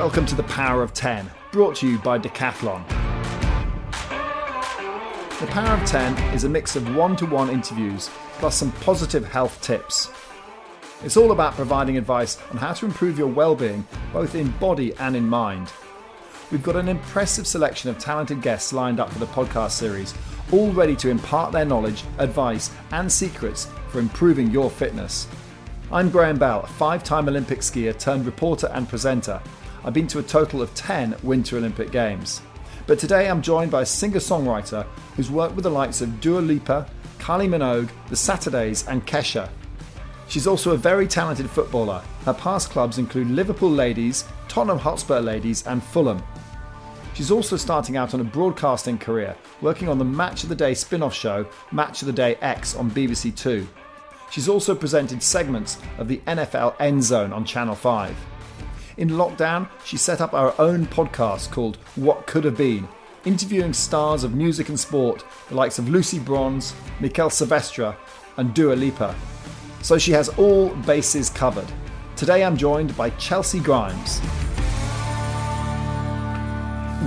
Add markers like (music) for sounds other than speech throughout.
Welcome to the Power of 10, brought to you by Decathlon. The Power of 10 is a mix of one to one interviews plus some positive health tips. It's all about providing advice on how to improve your well-being, both in body and in mind. We've got an impressive selection of talented guests lined up for the podcast series, all ready to impart their knowledge, advice, and secrets for improving your fitness. I'm Graham Bell, a five time Olympic skier turned reporter and presenter. I've been to a total of 10 Winter Olympic Games. But today I'm joined by a singer songwriter who's worked with the likes of Dua Lipa, Kylie Minogue, The Saturdays, and Kesha. She's also a very talented footballer. Her past clubs include Liverpool Ladies, Tottenham Hotspur Ladies, and Fulham. She's also starting out on a broadcasting career, working on the Match of the Day spin off show, Match of the Day XL on BBC Two. She's also presented segments of the NFL End Zone on Channel 5. In lockdown, she set up her own podcast called What Could Have Been, interviewing stars of music and sport, the likes of Lucy Bronze, Mikael Silvestre, and Dua Lipa. So she has all bases covered. Today I'm joined by Chelcee Grimes.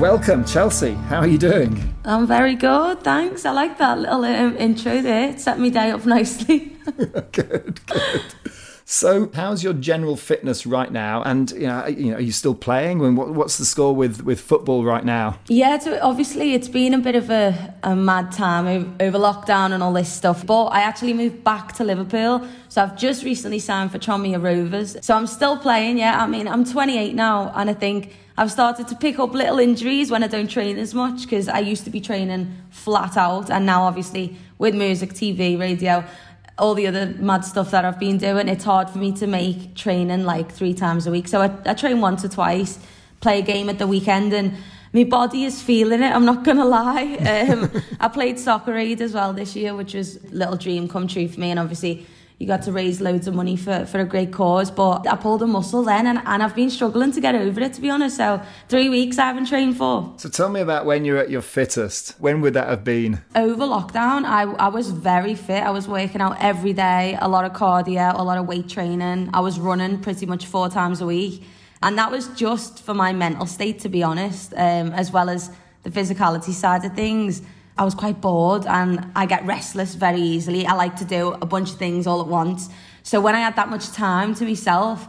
Welcome, Chelcee. How are you doing? I'm very good, thanks. I like that little um, intro there. It set me day up (laughs) nicely. (laughs) good, good. So, how's your general fitness right now? And you know, you know, are you still playing? What, what's the score with with football right now? Yeah, so obviously it's been a bit of a, a mad time over lockdown and all this stuff. But I actually moved back to Liverpool, so I've just recently signed for Tranmere Rovers. So I'm still playing. Yeah, I mean I'm 28 now, and I think I've started to pick up little injuries when I don't train as much because I used to be training flat out, and now obviously with music, TV, radio, all the other mad stuff that I've been doing, it's hard for me to make training like three times a week. So I, I train once or twice, play a game at the weekend, and my body is feeling it. I'm not gonna lie. (laughs) Um, I played soccer aid as well this year, which was a little dream come true for me, and obviously you got to raise loads of money for, for a great cause. But I pulled a muscle then and, and I've been struggling to get over it, to be honest. So three weeks I haven't trained for. So tell me about when you're at your fittest. When would that have been? Over lockdown, I, I was very fit. I was working out every day, a lot of cardio, a lot of weight training. I was running pretty much four times a week. And that was just for my mental state, to be honest, um, as well as the physicality side of things. I was quite bored and I get restless very easily. I like to do a bunch of things all at once. So when I had that much time to myself,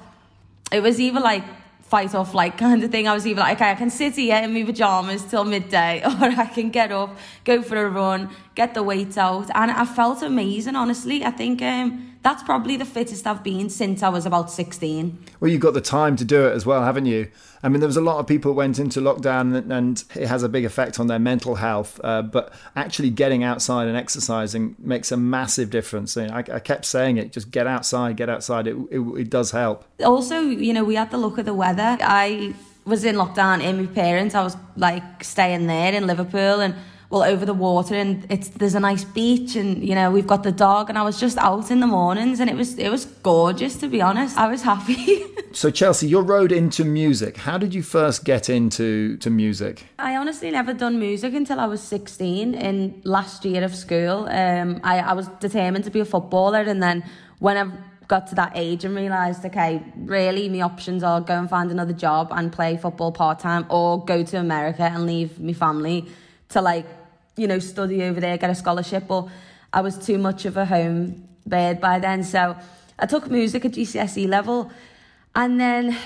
it was either like fight or flight (laughs) kind of thing. I was either like, okay, I can sit here in my pajamas till midday, (laughs) or I can get up, go for a run, get the weight out. And I felt amazing, honestly. I think um, that's probably the fittest I've been since I was about 16. Well, you've got the time to do it as well, haven't you? I mean, there was a lot of people went into lockdown and it has a big effect on their mental health. Uh, but actually getting outside and exercising makes a massive difference. I, I, kept saying it, just get outside, get outside. It, it, it does help. Also, you know, we had the look of the weather. I was in lockdown in my parents. I was like staying there in Liverpool and well over the water and it's there's a nice beach and you know we've got the dog and I was just out in the mornings and it was it was gorgeous to be honest. I was happy. (laughs) So Chelcee your road into music how did you first get into to music? I honestly never done music until I was 16 in last year of school. Um I, I was determined to be a footballer and then when I got to that age and realised, okay, really my options are go and find another job and play football part time or go to America and leave my family to like, you know, study over there, get a scholarship. But I was too much of a home bird by then. So I took music at GCSE level. And then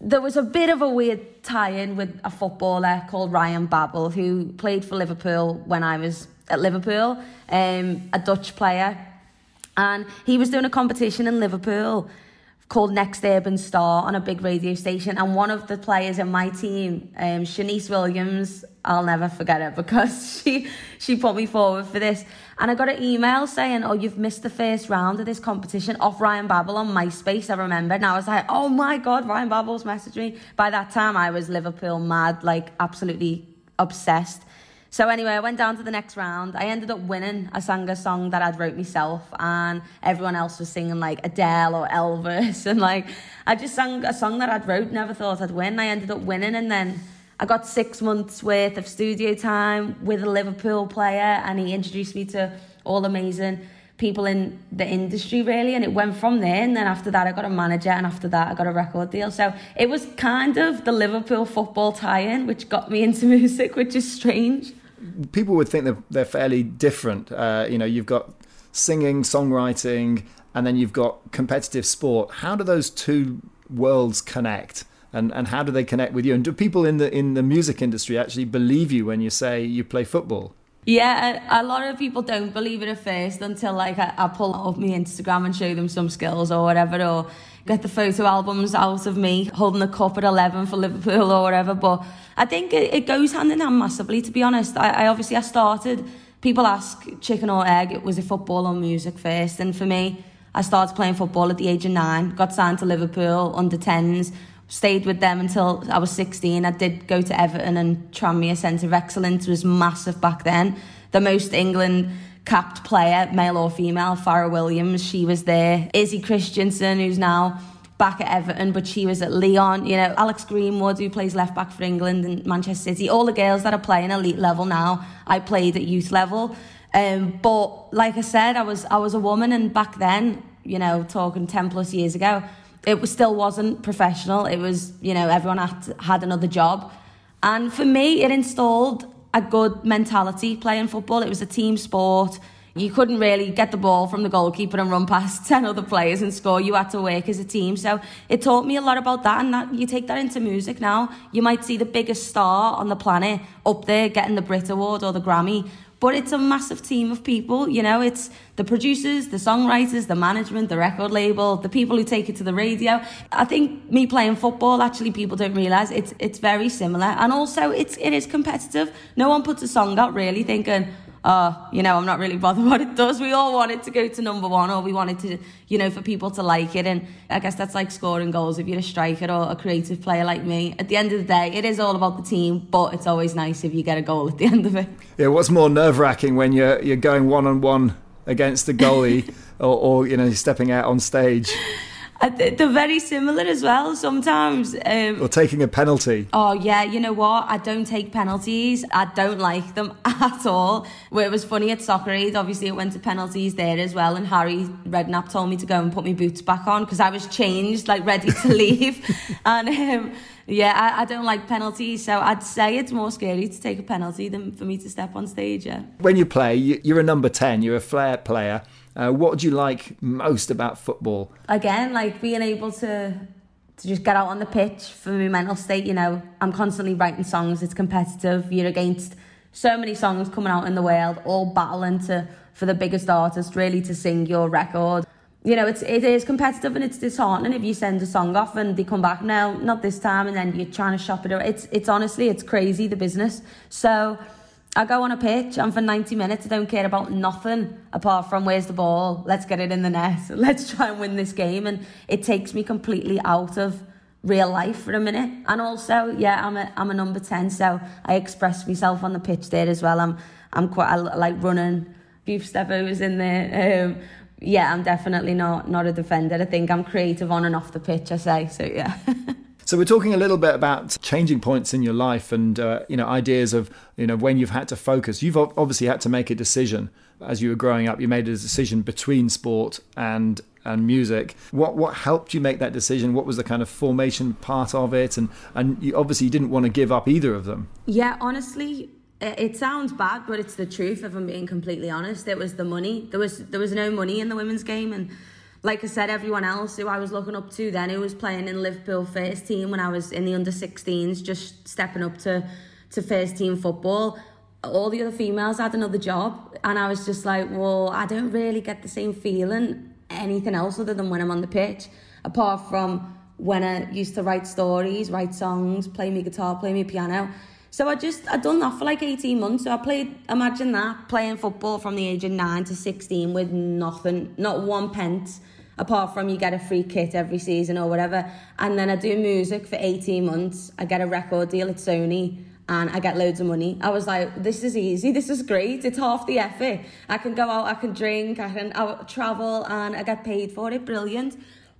there was a bit of a weird tie-in with a footballer called Ryan Babel, who played for Liverpool when I was at Liverpool, um, a Dutch player. And he was doing a competition in Liverpool called Next Urban Star on a big radio station. And one of the players in my team, um, Shanice Williams, I'll never forget it (laughs) because she she put me forward for this. And I got an email saying, Oh, you've missed the first round of this competition off Ryan Babel on MySpace, I remember. And I was like, Oh my God, Ryan Babel's messaged me. By that time, I was Liverpool mad, like absolutely obsessed. So anyway, I went down to the next round. I ended up winning. I sang a song that I'd wrote myself, and everyone else was singing like Adele or Elvis, (laughs) and like I just sang a song that I'd wrote. Never thought I'd win. I ended up winning, and then I got six months worth of studio time with a Liverpool player, and he introduced me to all amazing people in the industry really and it went from there. And then after that I got a manager and after that I got a record deal. So it was kind of the Liverpool football tie-in which got me into (laughs) music which is strange. People would think that they're fairly different. Uh, you know you've got singing songwriting and then you've got competitive sport. How do those two worlds connect and and how do they connect with you and do people in the in the music industry actually believe you when you say you play football yeah, a, lot of people don't believe it at first until like I, I pull up my Instagram and show them some skills or whatever, or get the photo albums out of me holding the cup at 11 for Liverpool or whatever. But I think it, it goes hand in hand massively, to be honest. I, I obviously I started, people ask chicken or egg, it was it football or music first. And for me, I started playing football at the age of nine, got signed to Liverpool under 10s, stayed with them until I was 16. I did go to Everton and Tranmere Centre of Excellence was massive back then. The most England capped player, male or female, Fara Williams, she was there. Izzy Christiansen, who's now back at Everton, but she was at Lyon. You know, Alex Greenwood, who plays left back for England and Manchester City. All the girls that are playing elite level now, I played at youth level. Um, but like I said, I was I was a woman, and back then, you know, talking ten plus years ago, it was, still wasn't professional. It was, you know, everyone had, had another job. And for me, it installed a good mentality playing football. It was a team sport. You couldn't really get the ball from the goalkeeper and run past (laughs) 10 other players and score. You had to work as a team. So it taught me a lot about that. And that, you take that into music now. You might see the biggest star on the planet up there getting the Brit Award or the Grammy. But it's a massive team of people, you know, it's the producers, the songwriters, the management, the record label, the people who take it to the radio. I think me playing football, actually people don't realise it's it's very similar. And also it's it is competitive. No one puts a song out really thinking, oh, you know, I'm not really bothered (laughs) what it does. We all want it to go to number one, or we wanted to, you know, for people to like it. And I guess that's like scoring goals if you're a striker or a creative player like me. At the end of the day, it is all about the team, but it's always nice if you get a goal at the (laughs) end of it. Yeah, what's more nerve wracking when you're you're going one on one against the goalie, (laughs) or, or you know, stepping out on stage? They're very similar as well sometimes. Um, or taking a penalty. Oh, yeah, you know what? I don't take penalties. I don't like them (laughs) at all. Where it was funny at Soccer Aid, obviously it went to penalties there as well. And Harry Redknapp told me to go and put my boots back on because I was changed, like ready to (laughs) leave. and um, yeah, I, I, don't like penalties. So I'd say it's more scary to take a penalty than for me to step on stage. Yeah. When you play, you're a number 10, you're a flair player. Uh, what do you like most about football? Again, like being able to to just get out on the pitch for my mental state. You know, I'm constantly writing songs. It's competitive. You're against so many songs coming out in the world, all battling to for the biggest artist really to sing your record. You know, it's it is competitive and it's disheartening if you send a song off and they come back now, not this time, and then you're trying to shop it. It's it's honestly it's crazy the business. So I go on a pitch and for 90 minutes I don't care about nothing apart from where's the ball, let's get it in the net, (laughs) let's try and win this game. And it takes me completely out of real life for a minute. And also, yeah, I'm a, I'm a number 10, so I express myself on the pitch there as well. I'm, I'm quite, I like running, beef steppers in there. Um, yeah, I'm definitely not, not a defender. I think I'm creative on and off the pitch, I say, so yeah. (laughs) So we're talking a little bit about changing points in your life and uh, you know ideas of you know when you've had to focus. You've obviously had to make a decision as you were growing up. You made a decision between sport and and music. What what helped you make that decision? What was the kind of formation part of it? And and you obviously you didn't want to give up either of them. Yeah, honestly, it sounds bad, but it's the truth. If I'm being completely honest, it was the money. There was there was no money in the women's game, and like I said, everyone else who I was looking up to then, who was playing in Liverpool first team when I was in the under 16s, just stepping up to, to first team football, all the other females had another job. And I was just like, well, I don't really get the same feeling anything else other than when I'm on the pitch, apart from when I used to write stories, write songs, play me guitar, play me piano. So I just, I'd done that for like 18 months. So I played, imagine that, playing football from the age of 9 to 16 with nothing, not one pence, apart from you get a free kit every season or whatever. And then I do music for 18 months. I get a record deal at Sony and I get loads of money. I was like, this is easy, this is great, it's half the effort. I can go out, I can drink, I can I travel and I get paid for it, brilliant.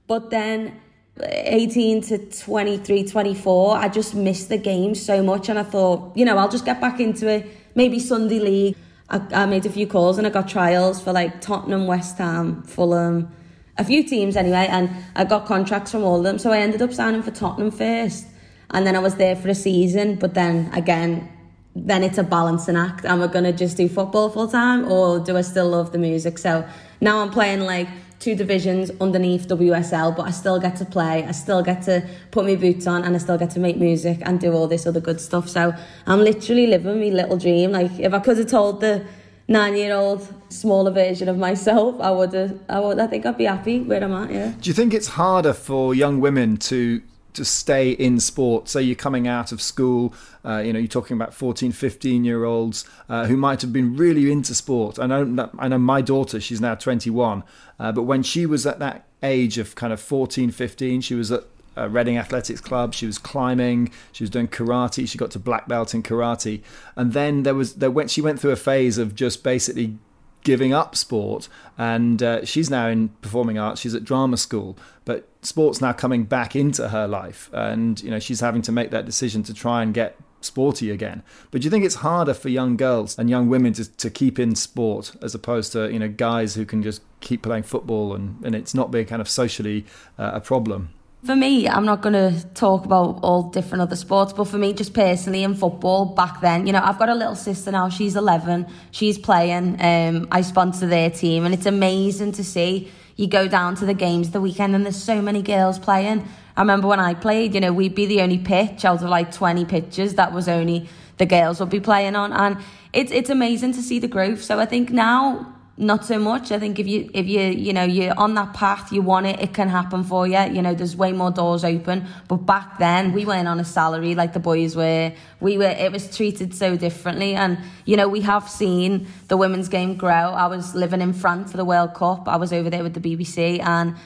But then 18 to 23, 24, I just missed the game so much. And I thought, you know, I'll just get back into it. Maybe Sunday League. I, I made a few calls and I got trials for like Tottenham, West Ham, Fulham, a few teams anyway, and I got contracts from all of them. So I ended up signing for Tottenham first, and then I was there for a season. But then again, then it's a balancing act. Am I gonna just do football full time, or do I still love the music? So now I'm playing like two divisions underneath WSL, but I still get to play. I still get to put my boots on, and I still get to make music and do all this other good stuff. So I'm literally living my little dream. Like if I could have told the nine-year-old smaller version of myself, I would have. I would. I think I'd be happy where I'm at. Yeah. Do you think it's harder for young women to to stay in sport say you're coming out of school uh, you know you're talking about 14 15 year olds uh, who might have been really into sport i know i know my daughter she's now 21 uh, but when she was at that age of kind of 14 15 she was at uh, Reading Athletics Club. She was climbing. She was doing karate. She got to black belt in karate, and then there was there went she went through a phase of just basically giving up sport and uh, she's now in performing arts she's at drama school but sports now coming back into her life and you know she's having to make that decision to try and get sporty again. But do you think it's harder for young girls and young women to, to keep in sport as opposed to you know guys who can just keep playing football and, and it's not being kind of socially uh, a problem for me, I'm not going to talk about all different other sports, but for me, just personally in football, back then, you know, I've got a little sister now. She's 11. She's playing. Um, I sponsor their team, and it's amazing to see. You go down to the games the weekend, and there's so many girls playing. I remember when I played, you know, we'd be the only pitch out of like 20 pitches that was only the girls would be playing on, and it's it's amazing to see the growth. So I think now not so much. I think if you if you you know you're on that path, you want it, it can happen for you. You know, there's way more doors open. But back then, we weren't on a salary like the boys were. We were. It was treated so differently, and you know we have seen the women's game grow. I was living in France for the World Cup. I was over there with the BBC, and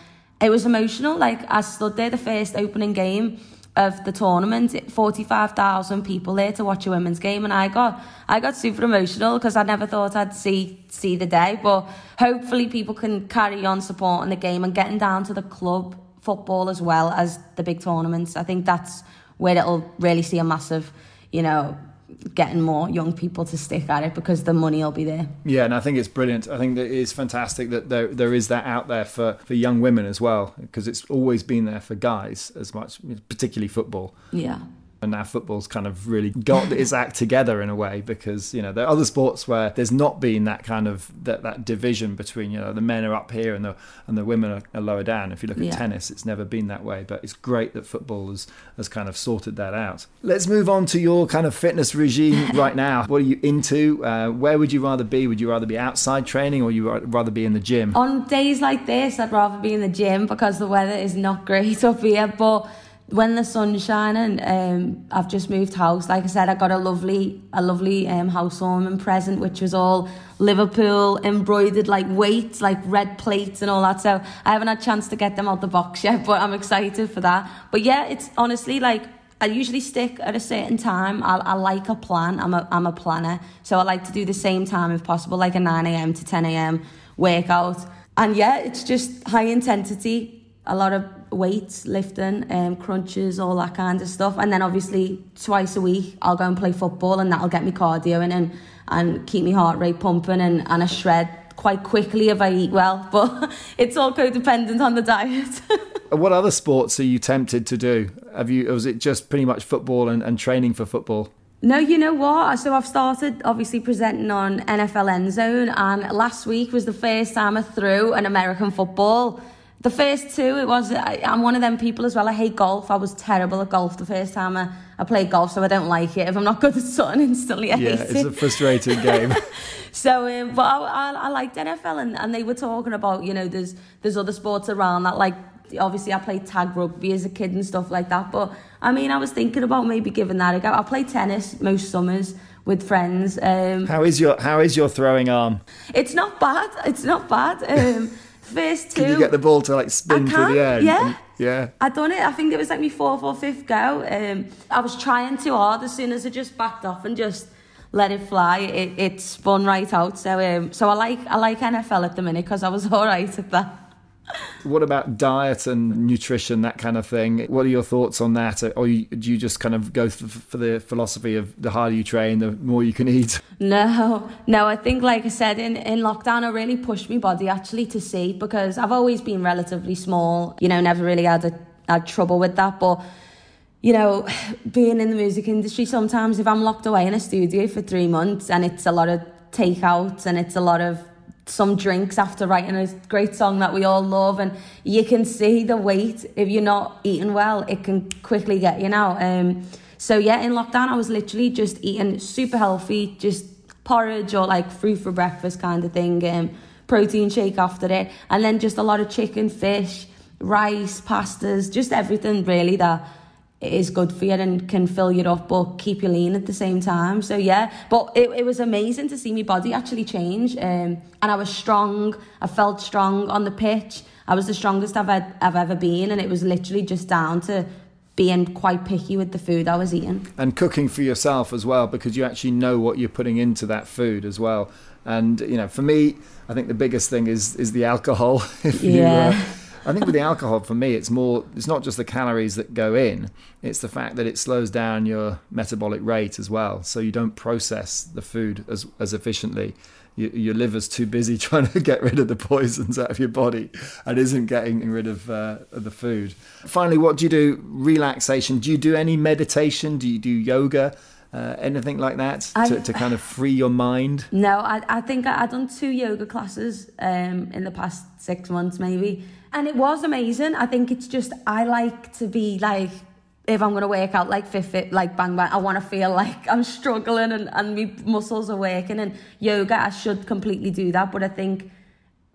it was emotional. Like I stood there the first opening game of the tournament, 45,000 people there to watch a women's game and I got I got super emotional because I never thought I'd see see the day but hopefully people can carry on supporting the game and getting down to the club football as well as the big tournaments. I think that's where it'll really see a massive, you know, getting more young people to stick at it because the money will be there. Yeah, and I think it's brilliant. I think that it's fantastic that there there is that out there for, for young women as well because it's always been there for guys as much, particularly football. Yeah and now football's kind of really got its act together in a way because you know there are other sports where there's not been that kind of that, that division between you know the men are up here and the and the women are, are lower down. If you look at yeah. tennis it's never been that way but it's great that football has has kind of sorted that out. Let's move on to your kind of fitness regime (laughs) right now. What are you into? Uh, where would you rather be? Would you rather be outside training or you rather be in the gym? On days like this I'd rather be in the gym because the weather is not great up here but when the sun's shining, um, I've just moved house. Like I said, I got a lovely, a lovely um, housewarming present, which was all Liverpool embroidered like weights, like red plates and all that. So I haven't had a chance to get them out the box (laughs) yet, but I'm excited for that. But yeah, it's honestly like I usually stick at a certain time. I, I like a plan. I'm a I'm a planner, so I like to do the same time if possible, like a 9 a.m. to 10 a.m. workout. And yeah, it's just high intensity, a lot of weights, lifting, um, crunches, all that kind of stuff. And then obviously twice a week I'll go and play football and that'll get me cardio in and, and keep my heart rate pumping and, and a shred quite quickly if I eat well. (laughs) But it's all codependent on the diet. (laughs) what other sports are you tempted to do? Have you, or was it just pretty much football and, and training for football? No, you know what? So I've started obviously presenting on NFL End Zone, and last week was the first time I threw an American football. The first two, it was, I, am one of them people as well. I hate golf. I was terrible at golf the first time I, I played golf, so I don't like it. If I'm not good at something, instantly I yeah, hate it. Yeah, it's a frustrating game. (laughs) so, um, but I, I, I liked NFL, and, and they were talking about, you know, there's there's other sports around that, like, obviously I played tag rugby as a kid and stuff like that. But, I mean, I was thinking about maybe giving that a go. I play tennis most summers with friends. Um, how is your How is your throwing arm? It's not bad. It's not bad. Um, (laughs) first two. Can you get the ball to like spin to the end? Yeah. And, yeah. I done it. I think it was like my fourth or fifth go. Um, I was trying too hard. As soon as I just backed off and just let it fly, it, it spun right out. So um, so I like I like NFL at the minute because I was (laughs) all right at that. What about diet and nutrition, that kind of thing? What are your thoughts on that? Or do you just kind of go for the philosophy of the harder you train, the more you can eat? (laughs) No, no. I think, like I said, in, in lockdown, I really pushed my body actually to see because I've always been relatively small, you know, never really had, a, had trouble with that. But you know, being in the music industry, sometimes if I'm locked away in a studio for three months and it's a lot of takeouts and it's a lot of some drinks after writing a great song that we all love and you can see the weight. If you're not eating well it can quickly get you now. Um so yeah in lockdown I was literally just eating super healthy just porridge or like fruit for breakfast kind of thing um protein shake after it and then just a lot of chicken fish rice pastas just everything really that is good for you and can fill you up but keep you lean at the same time. So yeah, but it, it was amazing to see my body actually change. Um, and I was strong. I felt strong on the pitch. I was the strongest I've, I've ever been, and it was literally just down to being quite picky with the food I was eating. And cooking for yourself as well, because you actually know what you're putting into that food as well. And you know, for me, I think the biggest thing is is the alcohol. (laughs) if yeah. You, uh, I think with the alcohol, for me, it's more. It's not just the calories that go in; it's the fact that it slows down your metabolic rate as well. So you don't process the food as as efficiently. You, your liver's too busy (laughs) trying to get rid of the poisons out of your body and isn't getting rid of, uh, of the food. Finally, what do you do? Relaxation. Do you do any meditation? Do you do yoga? Uh, anything like that to, to, kind of free your mind? No, I, I think I, have done two yoga classes um, in the past six months, maybe and it was amazing. I think it's just I like to be like if I'm gonna work out like fit fit like bang bang, I want to feel (laughs) like I'm struggling and and my muscles are working. And yoga, I should completely do that, but I think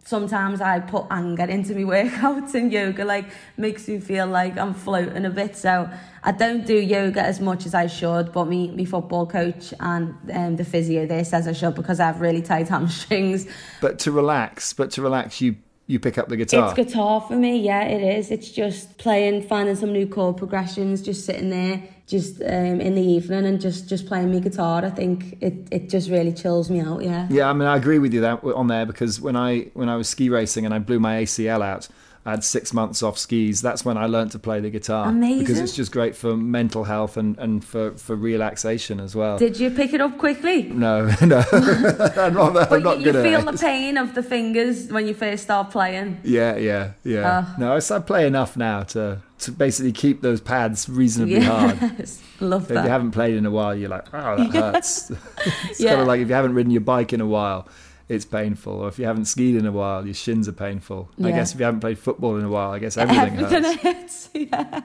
sometimes I put anger into my (laughs) workouts and yoga like makes me feel like I'm floating a bit. So I don't do yoga as much as I should, but me, me football coach and um, the physio there says I should because I have really tight hamstrings. But to relax, but to relax, you you pick up the guitar? It's guitar for me, yeah, it is. It's just playing, finding some new chord progressions, just sitting there, just um, in the evening and just, just playing my guitar. I think it, it just really chills me out, yeah. Yeah, I mean, I agree with you that on there because when I when I was ski racing and I blew my ACL out, I had six months off skis. That's when I learned to play the guitar. Amazing. Because it's just great for mental health and, and for, for relaxation as well. Did you pick it up quickly? No, (laughs) no. (laughs) I'm not, but I'm not you, you feel the pain of the fingers when you first start playing. Yeah, yeah, yeah. Uh, no, I, I play enough now to, to basically keep those pads reasonably (laughs) yes. hard. Love that. If you haven't played in a while, you're like, oh, that hurts. it's yeah. kind of like if you haven't ridden your bike in a while it's painful. Or if you haven't skied in a while, your shins are painful. Yeah. I guess if you haven't played football in a while, I guess (laughs) everything, everything hurts. hurts. (laughs) yeah.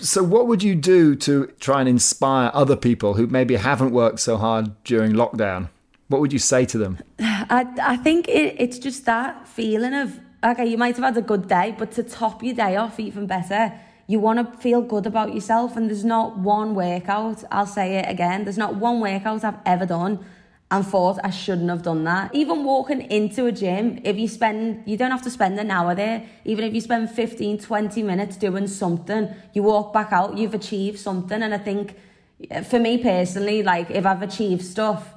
So, what would you do to try and inspire other people who maybe haven't worked so hard during lockdown? What would you say to them? (sighs) I, I think it, it's just that feeling of, okay, you might have had a good day, but to top your day off even better, you want to feel good about yourself. And there's not one workout, I'll say it again, there's not one workout I've ever done and thought I shouldn't have done that. Even walking into a gym, if you spend, you don't have to spend an hour there. Even if you spend 15, 20 minutes doing something, you walk back out, you've achieved something. And I think eh, for me personally, like if I've achieved stuff,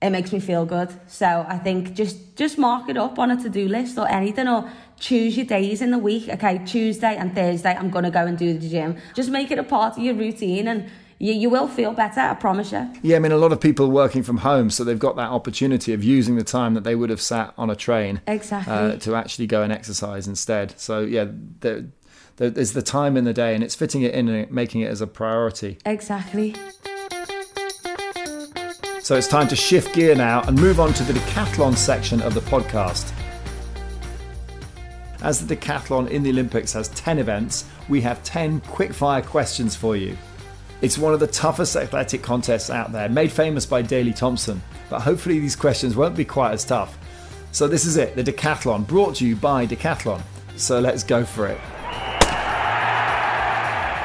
it makes me feel good. So I think just just mark it up on a to-do list or anything or choose your days in the week. Okay, Tuesday and Thursday, I'm gonna go and do the gym. Just make it a part of your routine and you, you will feel better, I promise you. Yeah, I mean, a lot of people working from home, so they've got that opportunity of using the time that they would have sat on a train exactly uh, to actually go and exercise instead. So, yeah, there, there's the time in the day, and it's fitting it in and making it as a priority. Exactly. So it's time to shift gear now and move on to the decathlon section of the podcast. As the decathlon in the Olympics has 10 events, we have 10 quickfire questions for you. It's one of the toughest athletic contests out there, made famous by Daley Thompson, but hopefully these questions won't be quite as tough. So this is it, the Decathlon, brought to you by Decathlon. So let's go for it.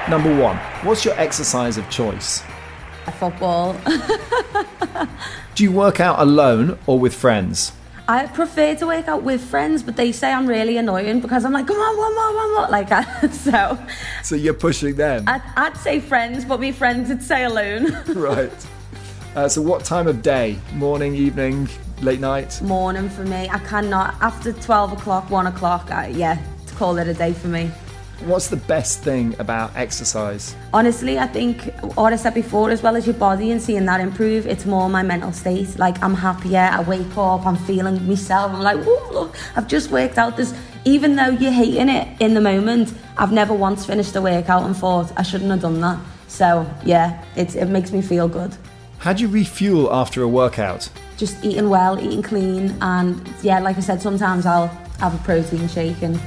Number one, what's your exercise of choice? A Football. (laughs) Do you work out alone or with friends? I prefer to work out with friends, but they say I'm really annoying because I'm like, come on, one more, one more, like that. (laughs) so. So you're pushing them. I'd, I'd say friends, but my friends would say alone. (laughs) right. Uh, so what time of day? Morning, evening? late night? Morning for me. I cannot, after 12 o'clock, 1 o'clock, I, yeah, to call it a day for me. What's the best thing about exercise? Honestly, I think what I said before, as well as your body and seeing that improve, it's more my mental state. Like I'm happier, I wake up, I'm feeling myself. I'm like, oh look, I've just worked out this. Even though you're hating it in the moment, I've never once finished a workout and thought I shouldn't have done that. So yeah, it it makes me feel good. How do you refuel after a workout? Just eating well, eating clean, and yeah, like I said, sometimes I'll have a protein shake and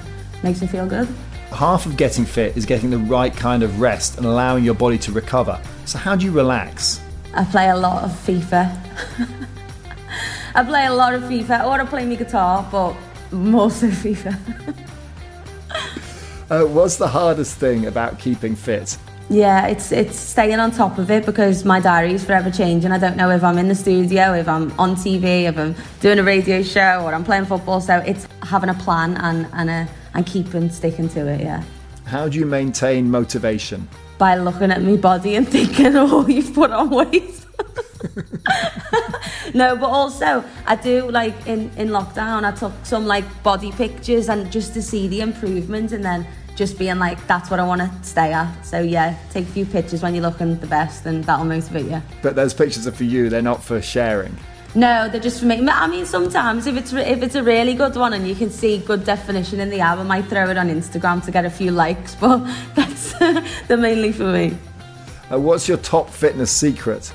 makes me feel good. Half of getting fit is getting the right kind of rest and allowing your body to recover. So, how do you relax? I play a lot of FIFA. (laughs) I play a lot of FIFA, I play my guitar, but mostly (laughs) FIFA. uh, what's the hardest thing about keeping fit? Yeah, it's it's staying on top of it because my diary is forever changing. I don't know if I'm in the studio, if I'm on TV, if I'm doing a radio show, or I'm playing football. So it's having a plan and and a and keeping sticking to it. Yeah. How do you maintain motivation? By looking at my body and thinking, (laughs) "Oh, you've put on weight." (laughs) no, but also I do like in in lockdown. I took some like body pictures and just to see the improvement, and then just being like, that's what I want to stay at. So yeah, take a few pictures when you're looking the best, and that'll motivate you. But those pictures are for you; they're not for sharing. No, they're just for me. I mean, sometimes if it's if it's a really good one and you can see good definition in the app, I might throw it on Instagram to get a few likes. (laughs) But that's (laughs) they're mainly for me. Uh, what's your top fitness secret?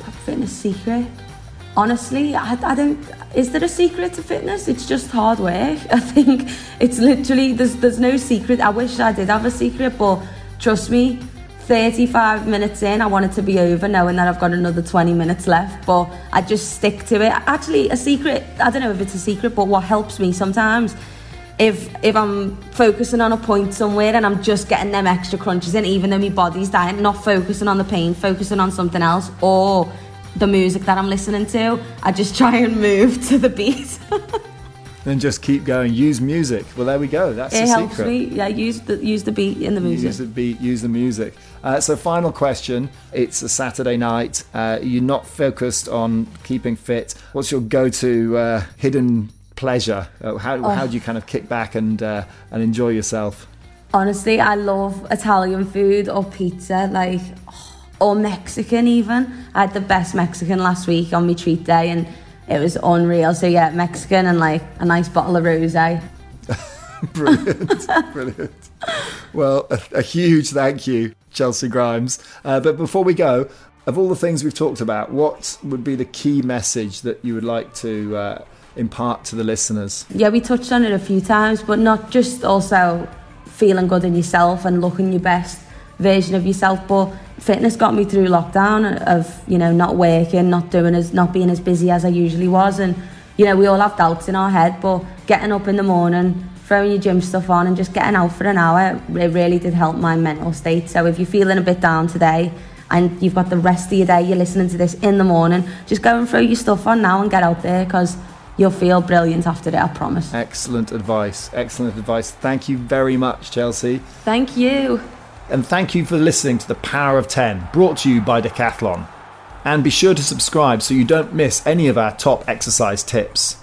Top fitness secret? Honestly, I, I don't. Is there a secret to fitness? It's just hard work. (laughs) I think it's literally there's there's no secret. I wish I did have a secret, but trust me, 35 minutes in, I want it to be over knowing that I've got another 20 minutes left, but I just stick to it. Actually, a secret, I don't know if it's a secret, but what helps me sometimes if if I'm focusing on a point somewhere and I'm just getting them extra crunches in, even though my body's dying, not focusing on the pain, focusing on something else, or the music that I'm listening to, I just try and move (laughs) to the beat. (laughs) then just keep going. Use music. Well, there we go. That's it the helps secret. me. Yeah, use the use the beat in the music. Use the beat. Use the music. Uh, so, final question. It's a Saturday night. Uh, you're not focused on keeping fit. What's your go-to uh, hidden pleasure? Uh, how, Oh. how do you kind of kick back and uh, and enjoy yourself? Honestly, I love Italian food or pizza, like or Mexican even. I had the best Mexican last week on my treat day, and it was unreal. So yeah, Mexican and like a nice bottle of rosé. (laughs) brilliant, (laughs) brilliant. Well, a, a huge thank you, Chelcee Grimes. Uh, but before we go, of all the things we've talked about, what would be the key message that you would like to uh, impart to the listeners? Yeah, we touched on it a few times, but not just also feeling good in yourself and looking your best version of yourself, but fitness got me through lockdown of, you know, not working, not doing as not being as busy as I usually was and you know, we all have doubts in our head, but getting up in the morning, throwing your gym stuff on and just getting out for an hour, it really did help my mental state. So if you're feeling a bit down today and you've got the rest of your day, you're listening to this in the morning, just go and throw your stuff on now and get out there because you'll feel brilliant after it, I promise. Excellent advice. Excellent advice. Thank you very much, Chelcee. Thank you. And thank you for listening to The Power of 10, brought to you by Decathlon. And be sure to subscribe so you don't miss any of our top exercise tips.